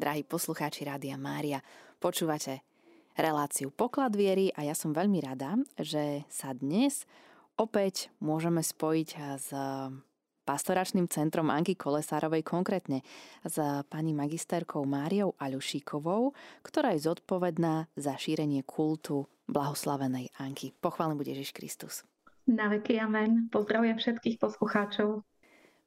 drahí poslucháči Rádia Mária. Počúvate reláciu Poklad viery a ja som veľmi rada, že sa dnes opäť môžeme spojiť s pastoračným centrom Anky Kolesárovej, konkrétne s pani magisterkou Máriou Aľušíkovou, ktorá je zodpovedná za šírenie kultu blahoslavenej Anky. Pochválen bude Ježiš Kristus. Na veky amen. Pozdravujem všetkých poslucháčov.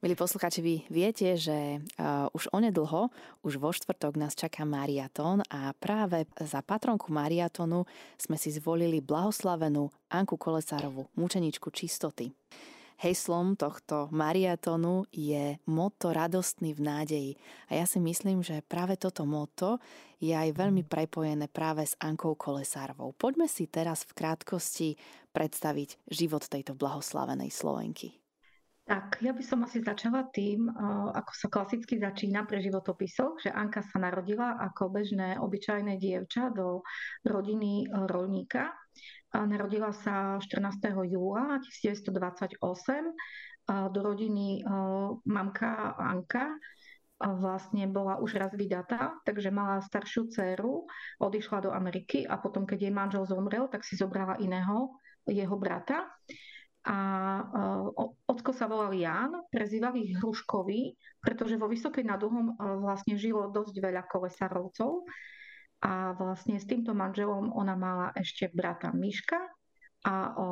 Milí poslucháči, vy viete, že uh, už onedlho, už vo štvrtok nás čaká mariatón a práve za patronku mariatónu sme si zvolili blahoslavenú Anku Kolesárovú, mučeničku čistoty. Heslom tohto mariatónu je moto radostný v nádeji. A ja si myslím, že práve toto moto je aj veľmi prepojené práve s Ankou Kolesárovou. Poďme si teraz v krátkosti predstaviť život tejto blahoslavenej Slovenky. Tak, ja by som asi začala tým, ako sa klasicky začína pre životopisov, že Anka sa narodila ako bežné, obyčajné dievča do rodiny e, rolníka. Narodila sa 14. júla 1928 do rodiny mamka Anka, vlastne bola už raz vydatá, takže mala staršiu dceru, odišla do Ameriky a potom, keď jej manžel zomrel, tak si zobrala iného, jeho brata a uh, ocko sa volal Ján, prezývali Hruškovi, pretože vo Vysokej nad Uhom uh, vlastne žilo dosť veľa kolesarovcov a vlastne s týmto manželom ona mala ešte brata Miška a o,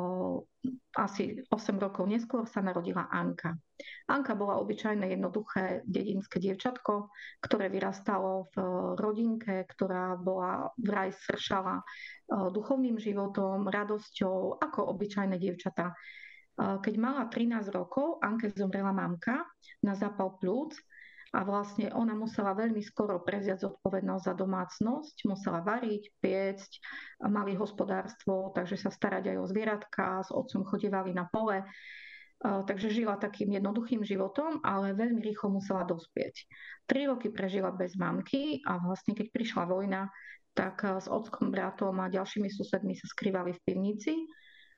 asi 8 rokov neskôr sa narodila Anka. Anka bola obyčajné jednoduché dedinské dievčatko, ktoré vyrastalo v rodinke, ktorá bola vraj sršala duchovným životom, radosťou, ako obyčajné dievčatá. Keď mala 13 rokov, Anke zomrela mamka na zápal plúc a vlastne ona musela veľmi skoro prevziať zodpovednosť za domácnosť, musela variť, piecť, mali hospodárstvo, takže sa starať aj o zvieratka, s otcom chodívali na pole, takže žila takým jednoduchým životom, ale veľmi rýchlo musela dospieť. Tri roky prežila bez mamky a vlastne keď prišla vojna, tak s otcom, bratom a ďalšími susedmi sa skrývali v pivnici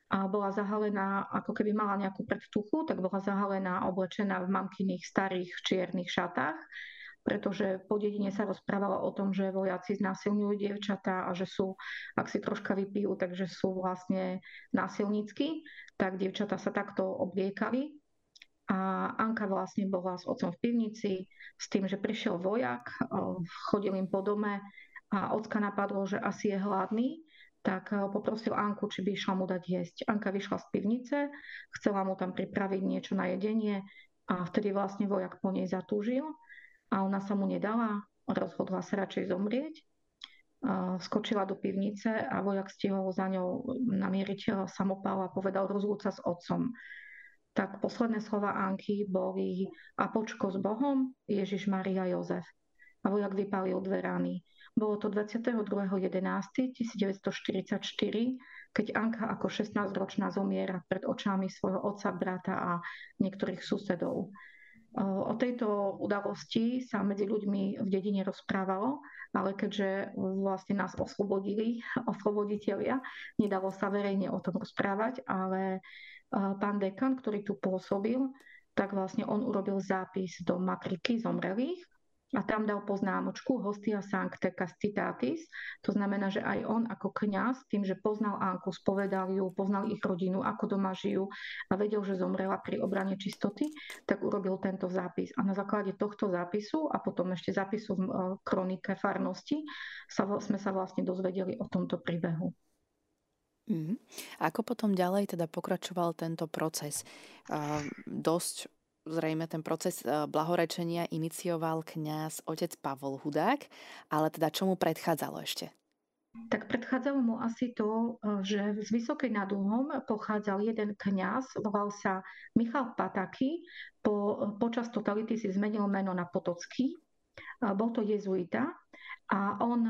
bola zahalená, ako keby mala nejakú predtuchu, tak bola zahalená, oblečená v mamkyných starých čiernych šatách, pretože po dedine sa rozprávalo o tom, že vojaci znásilňujú dievčatá a že sú, ak si troška vypijú, takže sú vlastne násilnícky, tak dievčatá sa takto obliekali. A Anka vlastne bola s otcom v pivnici s tým, že prišiel vojak, chodil im po dome a ocka napadlo, že asi je hladný tak eh, poprosil Anku, či by išla mu dať jesť. Anka vyšla z pivnice, chcela mu tam pripraviť niečo na jedenie a vtedy vlastne vojak po nej zatúžil a ona sa mu nedala, rozhodla sa radšej zomrieť. Eh, skočila do pivnice a vojak stihol za ňou namieriť eh, samopal a povedal rozlúca s otcom. Tak posledné slova Anky boli a počko s Bohom, Ježiš Maria Jozef. A vojak vypálil dve rány bolo to 22.11.1944, keď Anka ako 16-ročná zomiera pred očami svojho otca, brata a niektorých susedov. O tejto udalosti sa medzi ľuďmi v dedine rozprávalo, ale keďže vlastne nás oslobodili, osloboditeľia, nedalo sa verejne o tom rozprávať, ale pán dekan, ktorý tu pôsobil, tak vlastne on urobil zápis do matriky zomrelých a tam dal poznámočku hostia sancte castitatis. To znamená, že aj on ako kňaz, tým, že poznal Anku, spovedal ju, poznal ich rodinu, ako doma žijú a vedel, že zomrela pri obrane čistoty, tak urobil tento zápis. A na základe tohto zápisu a potom ešte zápisu v e, kronike farnosti sa, sme sa vlastne dozvedeli o tomto príbehu. Mm. Ako potom ďalej teda pokračoval tento proces? Uh, dosť zrejme ten proces e, blahorečenia inicioval kňaz otec Pavol Hudák, ale teda čomu predchádzalo ešte? Tak predchádzalo mu asi to, e, že z Vysokej nad Uhom pochádzal jeden kňaz, volal sa Michal Pataky. Po, počas totality si zmenil meno na Potocký. Bol to jezuita a on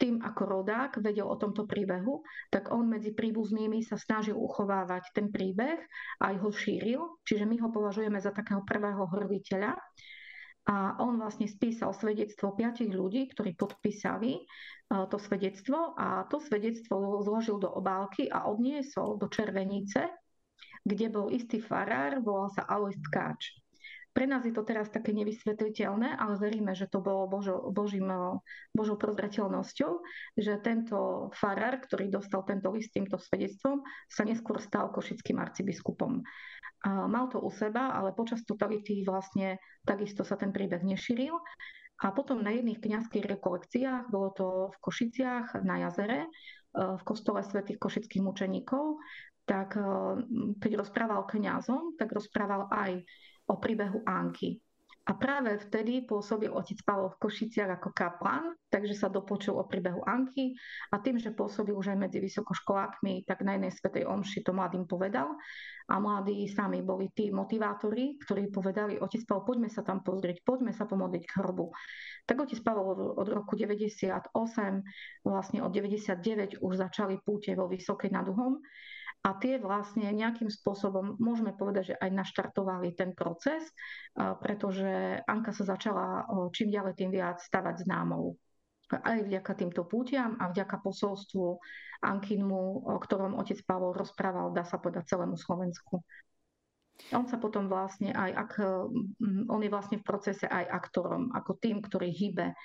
tým, ako rodák vedel o tomto príbehu, tak on medzi príbuznými sa snažil uchovávať ten príbeh a aj ho šíril, čiže my ho považujeme za takého prvého hrviteľa. A on vlastne spísal svedectvo piatich ľudí, ktorí podpísali e, to svedectvo a to svedectvo zložil do obálky a odniesol do Červenice, kde bol istý farár, volal sa Alois Tkáč. Pre nás je to teraz také nevysvetliteľné, ale veríme, že to bolo Božo, Božím, Božou prozrateľnosťou, že tento farár, ktorý dostal tento list týmto svedectvom, sa neskôr stal košickým arcibiskupom. Mal to u seba, ale počas totality vlastne takisto sa ten príbeh nešíril. A potom na jedných kniazských rekolekciách, bolo to v Košiciach na jazere, v kostole svätých košických mučeníkov, tak keď rozprával kňazom, tak rozprával aj o príbehu Anky. A práve vtedy pôsobil otec Pavol v Košiciach ako kaplan, takže sa dopočul o príbehu Anky a tým, že pôsobil už aj medzi vysokoškolákmi, tak na jednej svetej omši to mladým povedal a mladí sami boli tí motivátori, ktorí povedali, otec Pavol, poďme sa tam pozrieť, poďme sa pomodliť k hrobu. Tak otec Pavol od roku 98, vlastne od 99 už začali púte vo Vysokej nad Uhom a tie vlastne nejakým spôsobom môžeme povedať, že aj naštartovali ten proces, pretože Anka sa začala čím ďalej tým viac stavať známou. Aj vďaka týmto pútiam a vďaka posolstvu Ankinmu, o ktorom otec Pavol rozprával, dá sa povedať, celému Slovensku. On sa potom vlastne aj, ak, on je vlastne v procese aj aktorom, ako tým, ktorý hýbe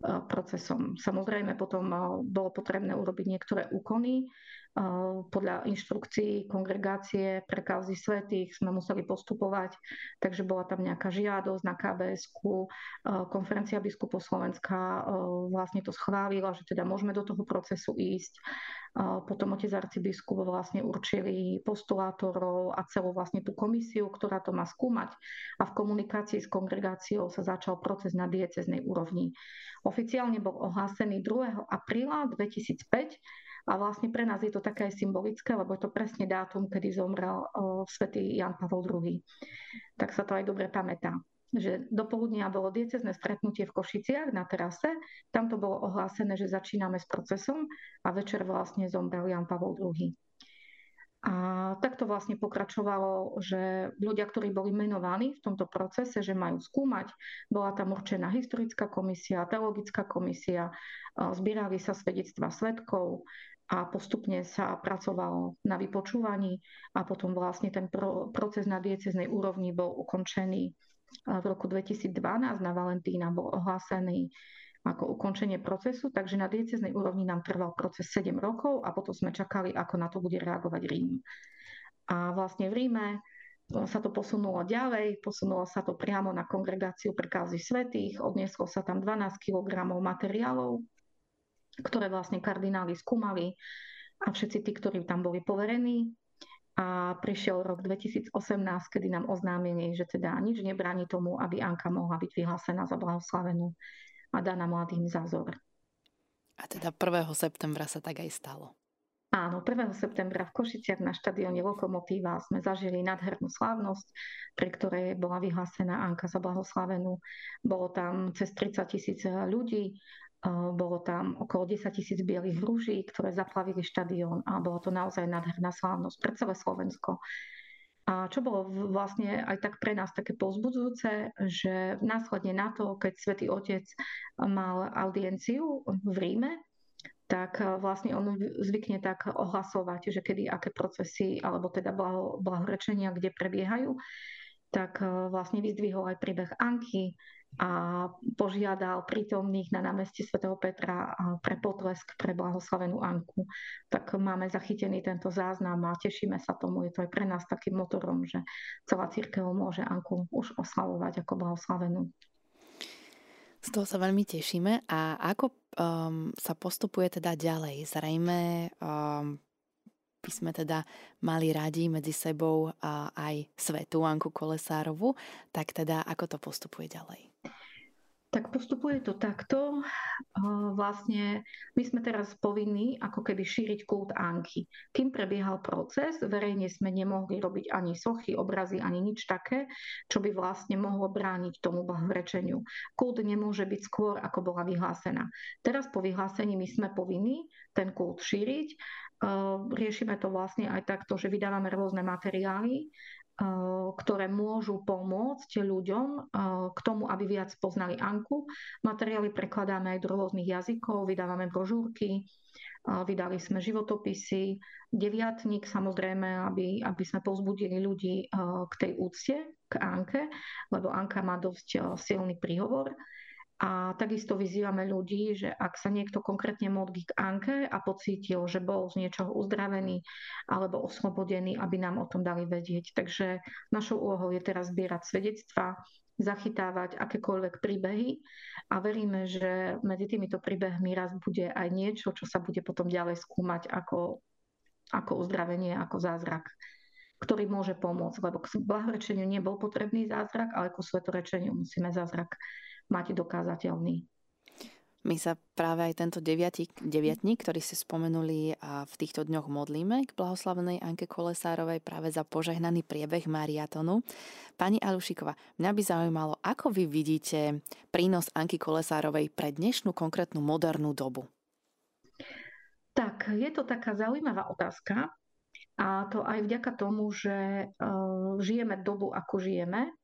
procesom. Samozrejme potom bolo potrebné urobiť niektoré úkony, podľa inštrukcií kongregácie pre kauzy svetých sme museli postupovať, takže bola tam nejaká žiadosť na kbs konferencia biskupov Slovenska vlastne to schválila, že teda môžeme do toho procesu ísť. Potom otec arcibiskup vlastne určili postulátorov a celú vlastne tú komisiu, ktorá to má skúmať a v komunikácii s kongregáciou sa začal proces na dieceznej úrovni. Oficiálne bol ohlásený 2. apríla 2005 a vlastne pre nás je to také symbolické, lebo je to presne dátum, kedy zomrel svätý Jan Pavel II. Tak sa to aj dobre pamätá že do poludnia bolo diecezne stretnutie v Košiciach na terase, tam to bolo ohlásené, že začíname s procesom a večer vlastne zomrel Jan Pavel II. A takto vlastne pokračovalo, že ľudia, ktorí boli menovaní v tomto procese, že majú skúmať, bola tam určená historická komisia, teologická komisia, zbierali sa svedectva svetkov, a postupne sa pracovalo na vypočúvaní a potom vlastne ten pro, proces na dieceznej úrovni bol ukončený v roku 2012 na Valentína bol ohlásený ako ukončenie procesu, takže na dieceznej úrovni nám trval proces 7 rokov a potom sme čakali, ako na to bude reagovať Rím. A vlastne v Ríme sa to posunulo ďalej, posunulo sa to priamo na kongregáciu pre kauzy svetých, odnieslo sa tam 12 kg materiálov ktoré vlastne kardináli skúmali a všetci tí, ktorí tam boli poverení. A prišiel rok 2018, kedy nám oznámili, že teda nič nebráni tomu, aby Anka mohla byť vyhlásená za blahoslavenú a daná mladým zázor. A teda 1. septembra sa tak aj stalo. Áno, 1. septembra v Košiciach na štadióne Lokomotíva sme zažili nadhernú slávnosť, pri ktorej bola vyhlásená Anka za blahoslavenú. Bolo tam cez 30 tisíc ľudí, bolo tam okolo 10 tisíc bielých rúží, ktoré zaplavili štadión a bolo to naozaj nádherná slávnosť pre celé Slovensko. A čo bolo vlastne aj tak pre nás také pozbudzujúce, že následne na to, keď Svetý Otec mal audienciu v Ríme, tak vlastne on zvykne tak ohlasovať, že kedy aké procesy alebo teda blahorečenia, kde prebiehajú, tak vlastne vyzdvihol aj príbeh Anky, a požiadal prítomných na námestí svätého Petra pre potlesk pre blahoslavenú Anku. Tak máme zachytený tento záznam a tešíme sa tomu. Je to aj pre nás takým motorom, že celá církev môže Anku už oslavovať ako blahoslavenú. Z toho sa veľmi tešíme. A ako um, sa postupuje teda ďalej? Zrejme um, by sme teda mali radi medzi sebou aj svetu Anku Kolesárovu, tak teda ako to postupuje ďalej? Tak postupuje to takto. Vlastne my sme teraz povinní ako keby šíriť kult Anky. Kým prebiehal proces, verejne sme nemohli robiť ani sochy, obrazy, ani nič také, čo by vlastne mohlo brániť tomu blahorečeniu. Kult nemôže byť skôr, ako bola vyhlásená. Teraz po vyhlásení my sme povinní ten kult šíriť Riešime to vlastne aj takto, že vydávame rôzne materiály ktoré môžu pomôcť ľuďom k tomu, aby viac poznali Anku. Materiály prekladáme aj do rôznych jazykov, vydávame brožúrky, vydali sme životopisy, deviatník samozrejme, aby, aby sme povzbudili ľudí k tej úcte, k Anke, lebo Anka má dosť silný príhovor. A takisto vyzývame ľudí, že ak sa niekto konkrétne modlí k Anke a pocítil, že bol z niečoho uzdravený alebo oslobodený, aby nám o tom dali vedieť. Takže našou úlohou je teraz zbierať svedectva, zachytávať akékoľvek príbehy a veríme, že medzi týmito príbehmi raz bude aj niečo, čo sa bude potom ďalej skúmať ako, ako uzdravenie, ako zázrak ktorý môže pomôcť, lebo k blahorečeniu nebol potrebný zázrak, ale ku svetorečeniu musíme zázrak mať dokázateľný. My sa práve aj tento deviatik, deviatník, ktorý si spomenuli a v týchto dňoch modlíme k blahoslavenej Anke Kolesárovej práve za požehnaný priebeh mariatonu. Pani Alušiková, mňa by zaujímalo, ako vy vidíte prínos Anky Kolesárovej pre dnešnú konkrétnu modernú dobu? Tak, je to taká zaujímavá otázka a to aj vďaka tomu, že uh, žijeme dobu, ako žijeme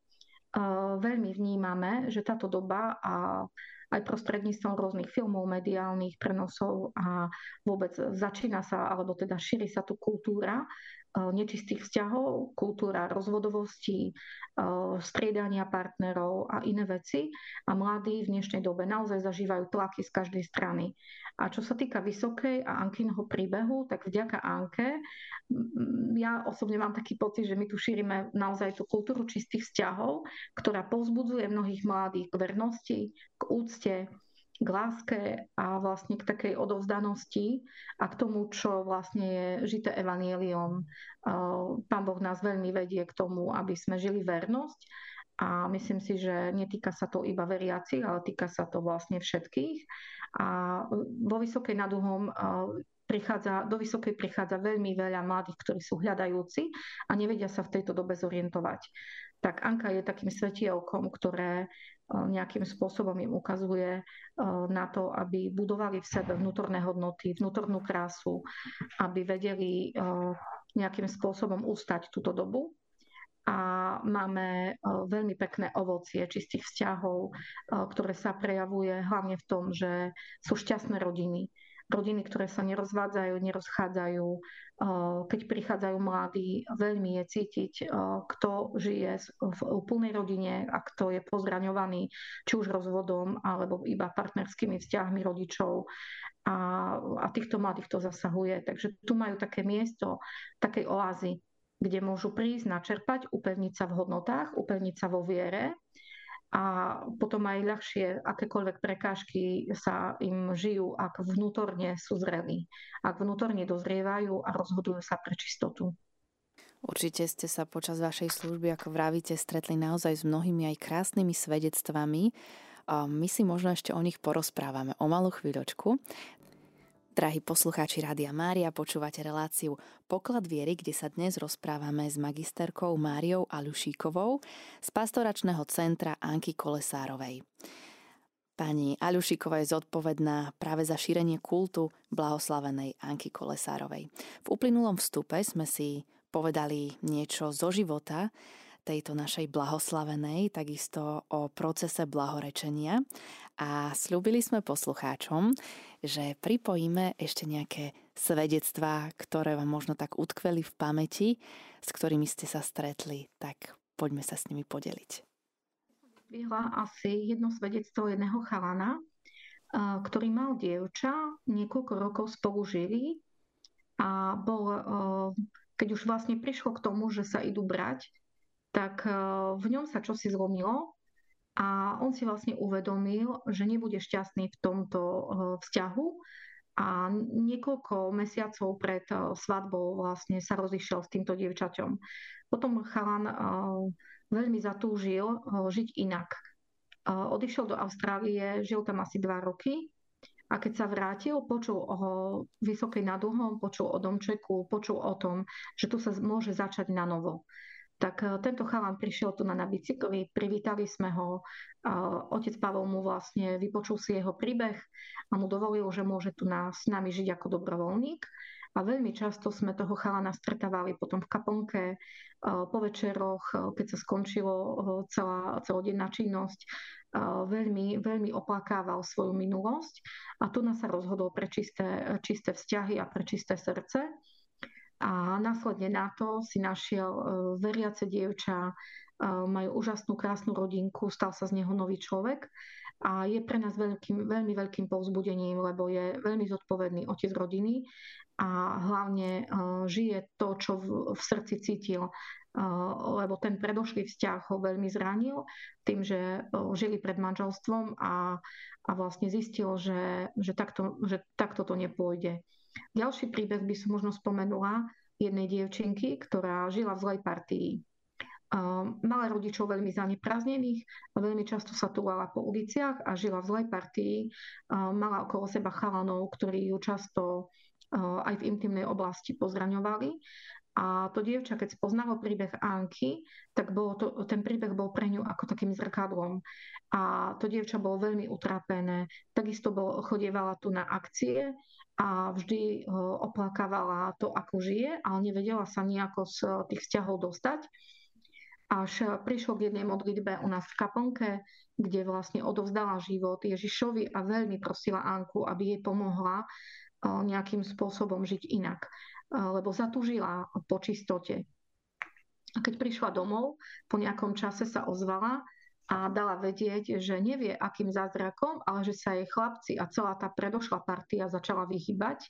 veľmi vnímame, že táto doba a aj prostredníctvom rôznych filmov, mediálnych prenosov a vôbec začína sa, alebo teda šíri sa tu kultúra nečistých vzťahov, kultúra rozvodovosti, striedania partnerov a iné veci. A mladí v dnešnej dobe naozaj zažívajú tlaky z každej strany. A čo sa týka Vysokej a Ankinho príbehu, tak vďaka Anke, ja osobne mám taký pocit, že my tu šírime naozaj tú kultúru čistých vzťahov, ktorá povzbudzuje mnohých mladých k vernosti, k úcte, k láske a vlastne k takej odovzdanosti a k tomu, čo vlastne je žité evanieliom. Pán Boh nás veľmi vedie k tomu, aby sme žili vernosť a myslím si, že netýka sa to iba veriacich, ale týka sa to vlastne všetkých. A vo Vysokej nad Uhom prichádza, do Vysokej prichádza veľmi veľa mladých, ktorí sú hľadajúci a nevedia sa v tejto dobe zorientovať. Tak Anka je takým svetielkom, ktoré nejakým spôsobom im ukazuje na to, aby budovali v sebe vnútorné hodnoty, vnútornú krásu, aby vedeli nejakým spôsobom ustať túto dobu a máme veľmi pekné ovocie čistých vzťahov, ktoré sa prejavuje hlavne v tom, že sú šťastné rodiny. Rodiny, ktoré sa nerozvádzajú, nerozchádzajú. E, keď prichádzajú mladí, veľmi je cítiť, kto žije v úplnej rodine a kto je pozraňovaný či už rozvodom alebo iba partnerskými vzťahmi rodičov. A, a týchto mladých to zasahuje. Takže tu majú také miesto, takej oázy, kde môžu prísť, načerpať, upevniť sa v hodnotách, upevniť sa vo viere a potom aj ľahšie akékoľvek prekážky sa im žijú, ak vnútorne sú zrelí, ak vnútorne dozrievajú a rozhodujú sa pre čistotu. Určite ste sa počas vašej služby, ako vravíte, stretli naozaj s mnohými aj krásnymi svedectvami. My si možno ešte o nich porozprávame o malú chvíľočku. Drahí poslucháči Rádia Mária, počúvate reláciu Poklad viery, kde sa dnes rozprávame s magisterkou Máriou Alušíkovou z pastoračného centra Anky Kolesárovej. Pani Alušíková je zodpovedná práve za šírenie kultu blahoslavenej Anky Kolesárovej. V uplynulom vstupe sme si povedali niečo zo života tejto našej blahoslavenej, takisto o procese blahorečenia a slúbili sme poslucháčom, že pripojíme ešte nejaké svedectvá, ktoré vám možno tak utkveli v pamäti, s ktorými ste sa stretli, tak poďme sa s nimi podeliť. Vyhla asi jedno svedectvo jedného chalana, ktorý mal dievča, niekoľko rokov spolu žili a bol, keď už vlastne prišlo k tomu, že sa idú brať, tak v ňom sa čosi zlomilo a on si vlastne uvedomil, že nebude šťastný v tomto eh, vzťahu a niekoľko mesiacov pred eh, svadbou vlastne sa rozišiel s týmto dievčaťom. Potom chalan veľmi zatúžil žiť inak. Odišiel do Austrálie, žil tam asi dva roky a keď sa vrátil, počul o Vysokej nad počul o domčeku, počul o tom, že tu sa môže začať na novo tak eh, tento chalan prišiel tu na, na bicykli, privítali sme ho, otec Pavol mu vlastne vypočul si jeho príbeh a mu dovolil, že môže tu na, s nami žiť ako dobrovoľník. A veľmi často sme toho chalana stretávali potom v kaponke, po večeroch, keď sa skončilo celá celodenná činnosť, veľmi, veľmi oplakával svoju minulosť a tu nás sa rozhodol pre čisté, čisté vzťahy a pre čisté srdce. A následne na to si našiel veriace dievča, majú úžasnú, krásnu rodinku, stal sa z neho nový človek a je pre nás veľkým, veľmi veľkým povzbudením, lebo je veľmi zodpovedný otec rodiny a hlavne žije to, čo v, v srdci cítil, lebo ten predošlý vzťah ho veľmi zranil tým, že žili pred manželstvom a, a vlastne zistil, že, že, takto, že takto to nepôjde. Ďalší príbeh by som možno spomenula jednej dievčinky, ktorá žila v zlej partii mala rodičov veľmi zaneprázdnených, veľmi často sa túlala po uliciach a žila v zlej partii. Mala okolo seba chalanov, ktorí ju často aj v intimnej oblasti pozraňovali. A to dievča, keď spoznalo príbeh Anky, tak bolo to, ten príbeh bol pre ňu ako takým zrkadlom. A to dievča bolo veľmi utrápené. Takisto bol, chodievala tu na akcie a vždy oplakávala to, ako žije, ale nevedela sa nejako z tých vzťahov dostať až prišlo k jednej modlitbe u nás v kaponke, kde vlastne odovzdala život Ježišovi a veľmi prosila Anku, aby jej pomohla nejakým spôsobom žiť inak, lebo zatúžila po čistote. A keď prišla domov, po nejakom čase sa ozvala a dala vedieť, že nevie, akým zázrakom, ale že sa jej chlapci a celá tá predošla partia začala vyhybať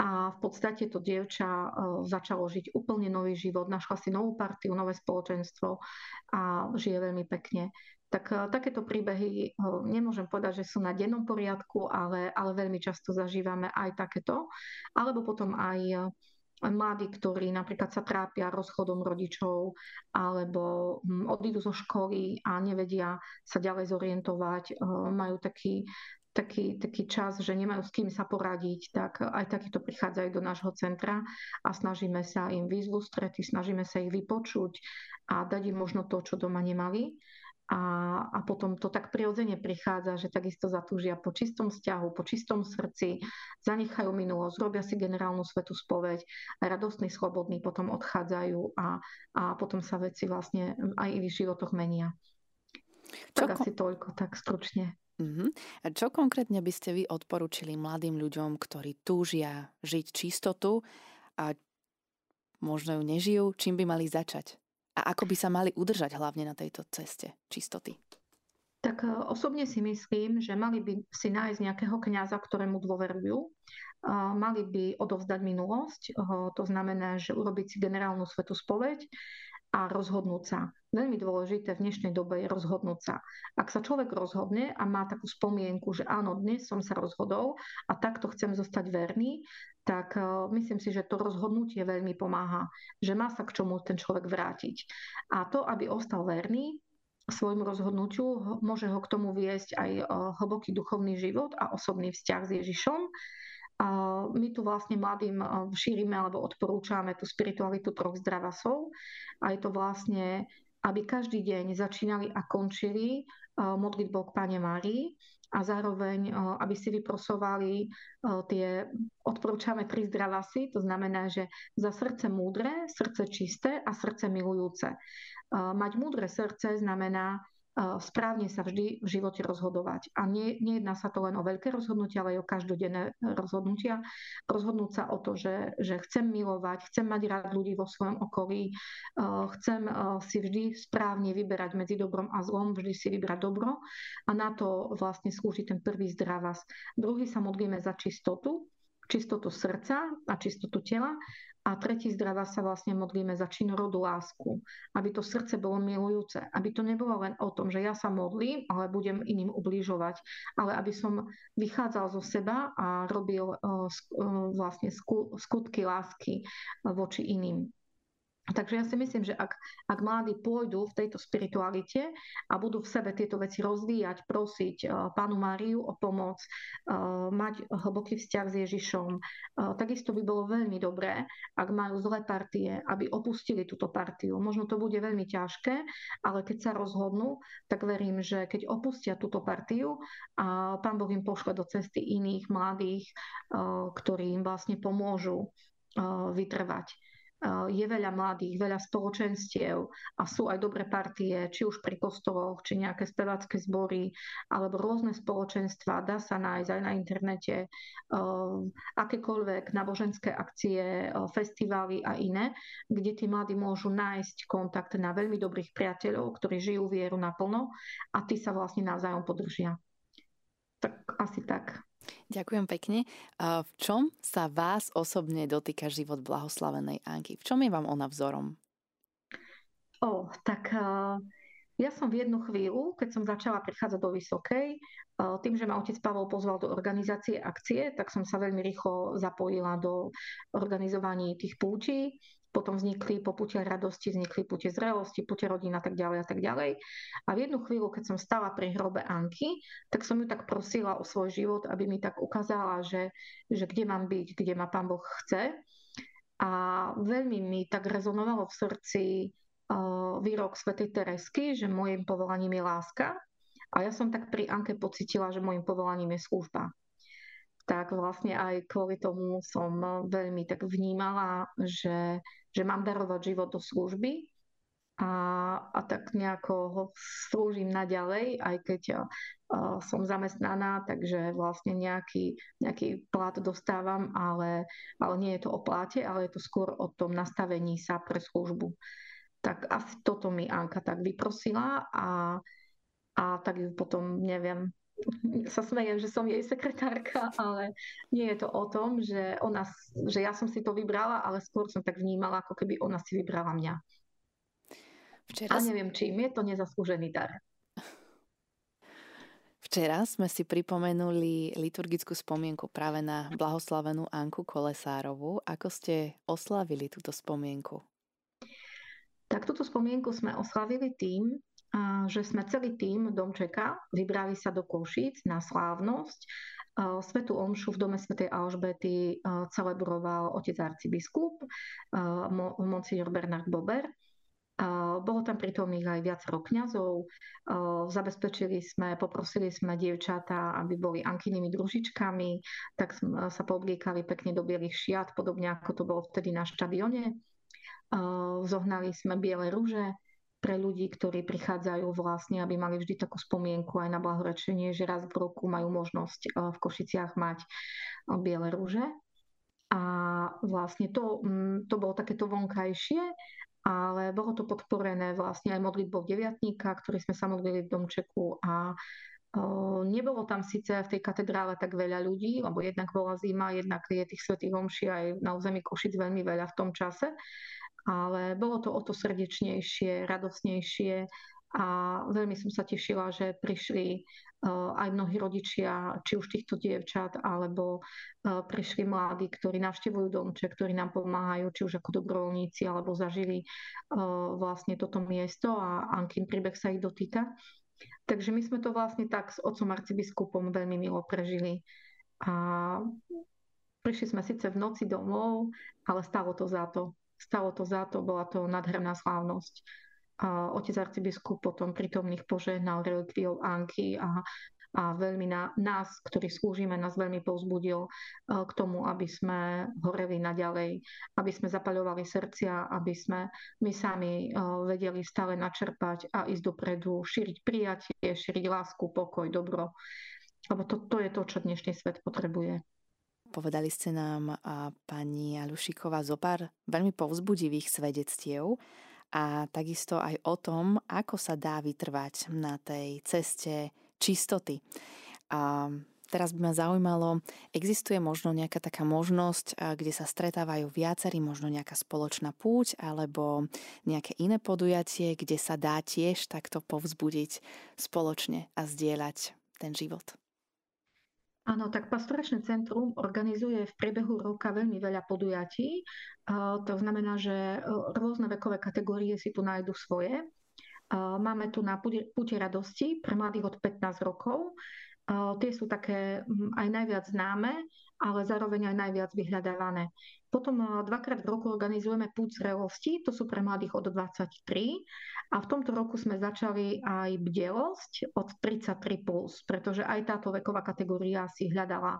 a v podstate to dievča e, začalo žiť úplne nový život, našla si novú partiu, nové spoločenstvo a žije veľmi pekne. Tak e, takéto príbehy e, nemôžem povedať, že sú na dennom poriadku, ale, ale veľmi často zažívame aj takéto. Alebo potom aj mladí, ktorí napríklad sa trápia rozchodom rodičov alebo hm, odídu zo školy a nevedia sa ďalej zorientovať, majú taký taký, taký čas, že nemajú s kým sa poradiť, tak aj takíto prichádzajú do nášho centra a snažíme sa im výzvu strety, snažíme sa ich vypočuť a dať im možno to, čo doma nemali. A, a potom to tak prirodzene prichádza, že takisto zatúžia po čistom vzťahu, po čistom srdci, zanechajú minulosť, robia si generálnu svetú spoveď, radostný, slobodný, potom odchádzajú a, a potom sa veci vlastne aj v životoch menia. Čo tak asi toľko, tak stručne. Uh-huh. A čo konkrétne by ste vy odporúčili mladým ľuďom, ktorí túžia žiť čistotu a možno ju nežijú, čím by mali začať? A ako by sa mali udržať hlavne na tejto ceste čistoty? Tak e, osobne si myslím, že mali by si nájsť nejakého kňaza, ktorému dôverujú. E, mali by odovzdať minulosť, e, to znamená, že urobiť si generálnu svetú spoveď a rozhodnúť sa. Veľmi dôležité v dnešnej dobe je rozhodnúť sa. Ak sa človek rozhodne a má takú spomienku, že áno, dnes som sa rozhodol a takto chcem zostať verný, tak uh, myslím si, že to rozhodnutie veľmi pomáha, že má sa k čomu ten človek vrátiť. A to, aby ostal verný, svojmu rozhodnutiu, môže ho k tomu viesť aj uh, hlboký duchovný život a osobný vzťah s Ježišom, my tu vlastne mladým šírime alebo odporúčame tú spiritualitu troch zdravasov. A je to vlastne, aby každý deň začínali a končili modlitbou k Pane Márii. A zároveň, aby si vyprosovali tie, odporúčame tri zdravasy, to znamená, že za srdce múdre, srdce čisté a srdce milujúce. Mať múdre srdce znamená správne sa vždy v živote rozhodovať. A nie, nejedná sa to len o veľké rozhodnutia, ale aj o každodenné rozhodnutia. Rozhodnúť sa o to, že, že chcem milovať, chcem mať rád ľudí vo svojom okolí, chcem si vždy správne vyberať medzi dobrom a zlom, vždy si vybrať dobro. A na to vlastne slúži ten prvý zdravas. Druhý sa modlíme za čistotu, čistotu srdca a čistotu tela. A tretí zdravá sa vlastne modlíme za činorodú lásku, aby to srdce bolo milujúce, aby to nebolo len o tom, že ja sa modlím, ale budem iným ubližovať, ale aby som vychádzal zo seba a robil uh, uh, vlastne skutky lásky voči iným. Takže ja si myslím, že ak, ak mladí pôjdu v tejto spiritualite a budú v sebe tieto veci rozvíjať, prosiť uh, pánu Máriu o pomoc, uh, mať hlboký vzťah s Ježišom, uh, takisto by bolo veľmi dobré, ak majú zlé partie, aby opustili túto partiu. Možno to bude veľmi ťažké, ale keď sa rozhodnú, tak verím, že keď opustia túto partiu a pán Boh im pošle do cesty iných mladých, ktorí im vlastne pomôžu vytrvať je veľa mladých, veľa spoločenstiev a sú aj dobré partie, či už pri kostoloch, či nejaké spevácké zbory, alebo rôzne spoločenstva. Dá sa nájsť aj na internete eh, akékoľvek náboženské akcie, eh, festivály a iné, kde tí mladí môžu nájsť kontakt na veľmi dobrých priateľov, ktorí žijú vieru naplno a tí sa vlastne navzájom podržia. Tak asi tak. Ďakujem pekne. V čom sa vás osobne dotýka život blahoslavenej Anky? V čom je vám ona vzorom? O, tak ja som v jednu chvíľu, keď som začala prichádzať do Vysokej, tým, že ma otec Pavol pozval do organizácie akcie, tak som sa veľmi rýchlo zapojila do organizovaní tých púčí potom vznikli po pute radosti, vznikli pute zrelosti, pute rodín a tak ďalej a tak ďalej. A v jednu chvíľu, keď som stala pri hrobe Anky, tak som ju tak prosila o svoj život, aby mi tak ukázala, že, že kde mám byť, kde ma Pán Boh chce. A veľmi mi tak rezonovalo v srdci uh, výrok svätej Teresky, že môjim povolaním je láska. A ja som tak pri Anke pocitila, že môjim povolaním je služba tak vlastne aj kvôli tomu som veľmi tak vnímala, že že mám darovať život do služby a, a tak nejako ho slúžim naďalej, aj keď uh, som zamestnaná, takže vlastne nejaký, nejaký plat dostávam, ale, ale nie je to o pláte, ale je to skôr o tom nastavení sa pre službu. Tak asi toto mi Anka tak vyprosila a, a tak ju potom, neviem, sa smejem, že som jej sekretárka, ale nie je to o tom, že, ona, že ja som si to vybrala, ale skôr som tak vnímala, ako keby ona si vybrala mňa. Včera... A neviem, čím je to nezaslúžený dar. Včera sme si pripomenuli liturgickú spomienku práve na blahoslavenú Anku Kolesárovú. Ako ste oslavili túto spomienku? Tak túto spomienku sme oslavili tým, že sme celý tým Domčeka vybrali sa do Košíc na slávnosť. Svetu Omšu v dome svätej Alžbety celebroval otec arcibiskup, monsignor Bernard Bober. Bolo tam prítomných aj viacero kňazov. Zabezpečili sme, poprosili sme dievčatá, aby boli ankynnými družičkami, tak sa poobliekali pekne do bielých šiat, podobne ako to bolo vtedy na štadione. Zohnali sme biele rúže, pre ľudí, ktorí prichádzajú vlastne, aby mali vždy takú spomienku aj na blahorečenie, že raz v roku majú možnosť eh, v Košiciach mať eh, biele rúže. A vlastne to, mm, to bolo takéto vonkajšie, ale bolo to podporené vlastne aj modlitbou deviatníka, ktorý sme sa modlili v domčeku a eh, Nebolo tam síce v tej katedrále tak veľa ľudí, lebo jednak bola zima, jednak je tých svetých homší aj na území Košic veľmi veľa v tom čase, ale bolo to o to srdečnejšie, radosnejšie a veľmi som sa tešila, že prišli uh, aj mnohí rodičia, či už týchto dievčat, alebo uh, prišli mladí, ktorí navštevujú domče, ktorí nám pomáhajú, či už ako dobrovoľníci, alebo zažili uh, vlastne toto miesto a Ankin príbeh sa ich dotýka. Takže my sme to vlastne tak s otcom arcibiskupom veľmi milo prežili. A prišli sme síce v noci domov, ale stalo to za to. Stalo to za to, bola to nadherná slávnosť. A otec arcibiskup potom prítomných požehnal relikviou Anky a, a veľmi na, nás, ktorí slúžime, nás veľmi povzbudil k tomu, aby sme horeli naďalej, aby sme zapaľovali srdcia, aby sme my sami vedeli stále načerpať a ísť dopredu, šíriť prijatie, šíriť lásku, pokoj, dobro. Lebo to, to je to, čo dnešný svet potrebuje. Povedali ste nám a pani Alušiková zo pár veľmi povzbudivých svedectiev a takisto aj o tom, ako sa dá vytrvať na tej ceste čistoty. A teraz by ma zaujímalo, existuje možno nejaká taká možnosť, kde sa stretávajú viacerí, možno nejaká spoločná púť alebo nejaké iné podujatie, kde sa dá tiež takto povzbudiť spoločne a zdieľať ten život? Áno, tak pastoračné centrum organizuje v priebehu roka veľmi veľa podujatí. To znamená, že rôzne vekové kategórie si tu nájdu svoje. Máme tu na Pute radosti pre mladých od 15 rokov. Tie sú také aj najviac známe, ale zároveň aj najviac vyhľadávané. Potom dvakrát v roku organizujeme púť zrelosti, to sú pre mladých od 23 a v tomto roku sme začali aj bdelosť od 33+, plus, pretože aj táto veková kategória si hľadala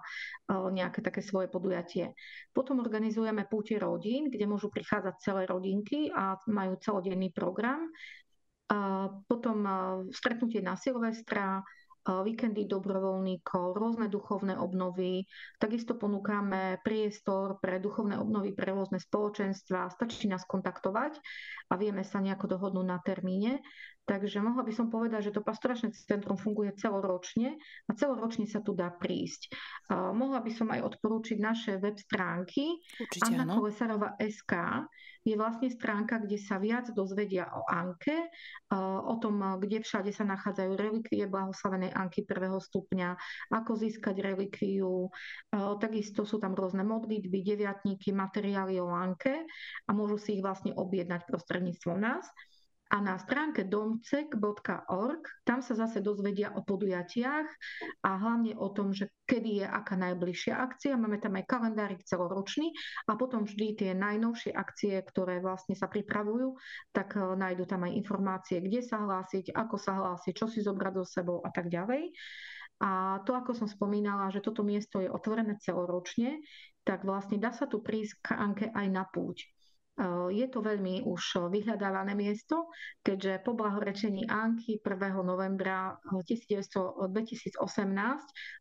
nejaké také svoje podujatie. Potom organizujeme púte rodín, kde môžu prichádzať celé rodinky a majú celodenný program. A potom stretnutie na Silvestra, víkendy dobrovoľníkov, rôzne duchovné obnovy. Takisto ponúkame priestor pre duchovné obnovy pre rôzne spoločenstva. Stačí nás kontaktovať a vieme sa nejako dohodnúť na termíne. Takže mohla by som povedať, že to pastoračné centrum funguje celoročne a celoročne sa tu dá prísť. Uh, mohla by som aj odporúčiť naše web stránky. Určite, Anna Kolesarova SK je vlastne stránka, kde sa viac dozvedia o Anke, o tom, kde všade sa nachádzajú relikvie blahoslavenej Anky prvého stupňa, ako získať relikviu. Takisto sú tam rôzne modlitby, deviatníky, materiály o Anke a môžu si ich vlastne objednať prostredníctvom nás. A na stránke domcek.org tam sa zase dozvedia o podujatiach a hlavne o tom, že kedy je aká najbližšia akcia. Máme tam aj kalendárik celoročný a potom vždy tie najnovšie akcie, ktoré vlastne sa pripravujú, tak e, nájdu tam aj informácie, kde sa hlásiť, ako sa hlásiť, čo si zobrať so sebou a tak ďalej. A to, ako som spomínala, že toto miesto je otvorené celoročne, tak vlastne dá sa tu prísť k Anke aj na púť. Eh, je to veľmi už vyhľadávané miesto, keďže po blahorečení Anky 1. novembra 2018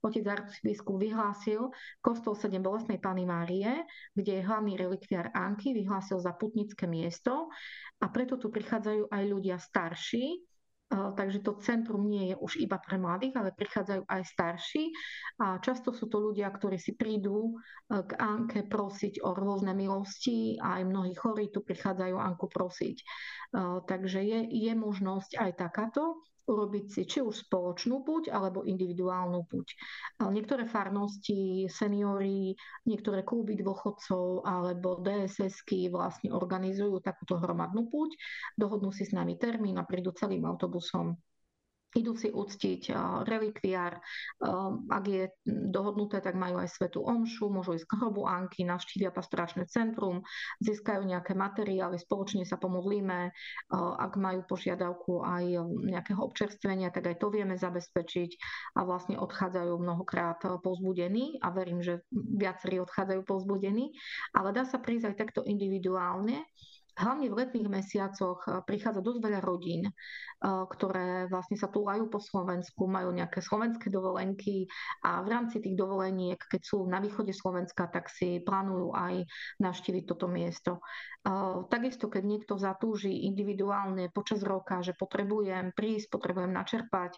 otec arcibiskup vyhlásil kostol 7 bolestnej Pany Márie, kde je hlavný relikviár Anky, vyhlásil za putnické miesto a preto tu prichádzajú aj ľudia starší, takže to centrum nie je už iba pre mladých, ale prichádzajú aj starší a často sú to ľudia, ktorí si prídu e, k Anke prosiť o rôzne milosti aj mnohí chorí tu prichádzajú Anku prosiť. Takže je, je možnosť aj takáto urobiť si či už spoločnú puť alebo individuálnu puť. Niektoré farnosti, seniory, niektoré kluby dôchodcov alebo DSS-ky vlastne organizujú takúto hromadnú puť, dohodnú si s nami termín a prídu celým autobusom idú si uctiť relikviár. Ak je dohodnuté, tak majú aj svetú omšu, môžu ísť k hrobu Anky, navštívia pastoračné centrum, získajú nejaké materiály, spoločne sa pomodlíme. Ak majú požiadavku aj nejakého občerstvenia, tak aj to vieme zabezpečiť a vlastne odchádzajú mnohokrát pozbudení a verím, že viacerí odchádzajú pozbudení. Ale dá sa prísť aj takto individuálne Hlavne v letných mesiacoch eh, prichádza dosť veľa rodín, eh, ktoré vlastne sa túlajú po Slovensku, majú nejaké slovenské dovolenky a v rámci tých dovoleniek, keď sú na východe Slovenska, tak si plánujú aj navštíviť toto miesto. Eh, takisto, keď niekto zatúži individuálne počas roka, že potrebujem prísť, potrebujem načerpať,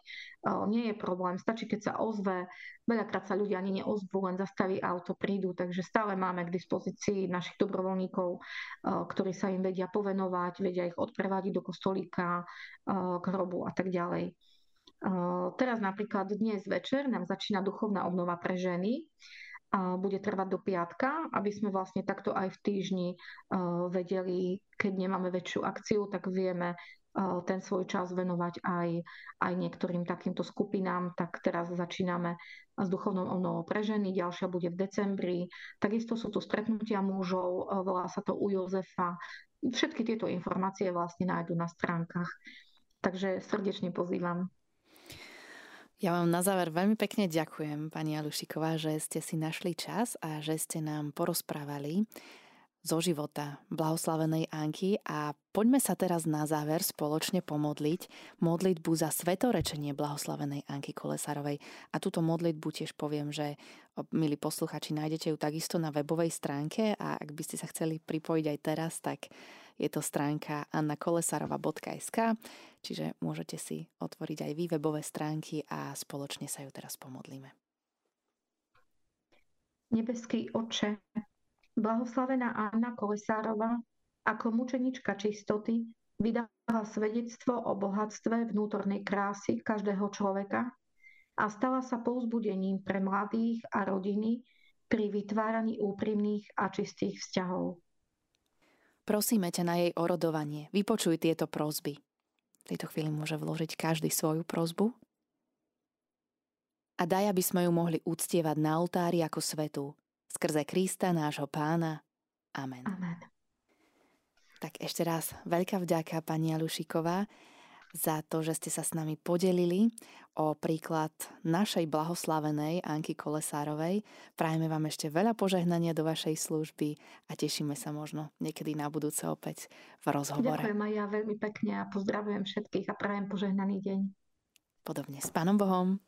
nie je problém. Stačí, keď sa ozve. Veľakrát sa ľudia ani neozvú, len zastaví auto, prídu. Takže stále máme k dispozícii našich dobrovoľníkov, ktorí sa im vedia povenovať, vedia ich odprevadiť do kostolíka, eh, k hrobu a tak ďalej. Eh, teraz napríklad dnes večer nám začína duchovná obnova pre ženy. Bude trvať do piatka, aby sme vlastne takto aj v týždni eh, vedeli, keď nemáme väčšiu akciu, tak vieme ten svoj čas venovať aj, aj niektorým takýmto skupinám, tak teraz začíname s duchovnou obnovou pre ženy, ďalšia bude v decembri. Takisto sú tu stretnutia mužov, volá sa to u Jozefa, Všetky tieto informácie vlastne nájdu na stránkach. Takže srdečne pozývam. Ja vám na záver veľmi pekne ďakujem, pani Alušiková, že ste si našli čas a že ste nám porozprávali zo života blahoslavenej Anky a poďme sa teraz na záver spoločne pomodliť modlitbu za svetorečenie blahoslavenej Anky Kolesarovej. A túto modlitbu tiež poviem, že milí posluchači, nájdete ju takisto na webovej stránke a ak by ste sa chceli pripojiť aj teraz, tak je to stránka annakolesarova.sk, čiže môžete si otvoriť aj vy webové stránky a spoločne sa ju teraz pomodlíme. Nebeský oče, Blahoslavená Anna Kolesárova ako mučenička čistoty vydáva svedectvo o bohatstve vnútornej krásy každého človeka a stala sa povzbudením pre mladých a rodiny pri vytváraní úprimných a čistých vzťahov. Prosíme ťa na jej orodovanie. Vypočuj tieto prozby. V tejto chvíli môže vložiť každý svoju prozbu. A daj, aby sme ju mohli uctievať na oltári ako svetu, skrze Krista nášho pána. Amen. Amen. Tak ešte raz veľká vďaka pani Alušiková za to, že ste sa s nami podelili o príklad našej blahoslavenej Anky Kolesárovej. Prajeme vám ešte veľa požehnania do vašej služby a tešíme sa možno niekedy na budúce opäť v rozhovore. Ďakujem aj ja veľmi pekne a pozdravujem všetkých a prajem požehnaný deň. Podobne s Pánom Bohom.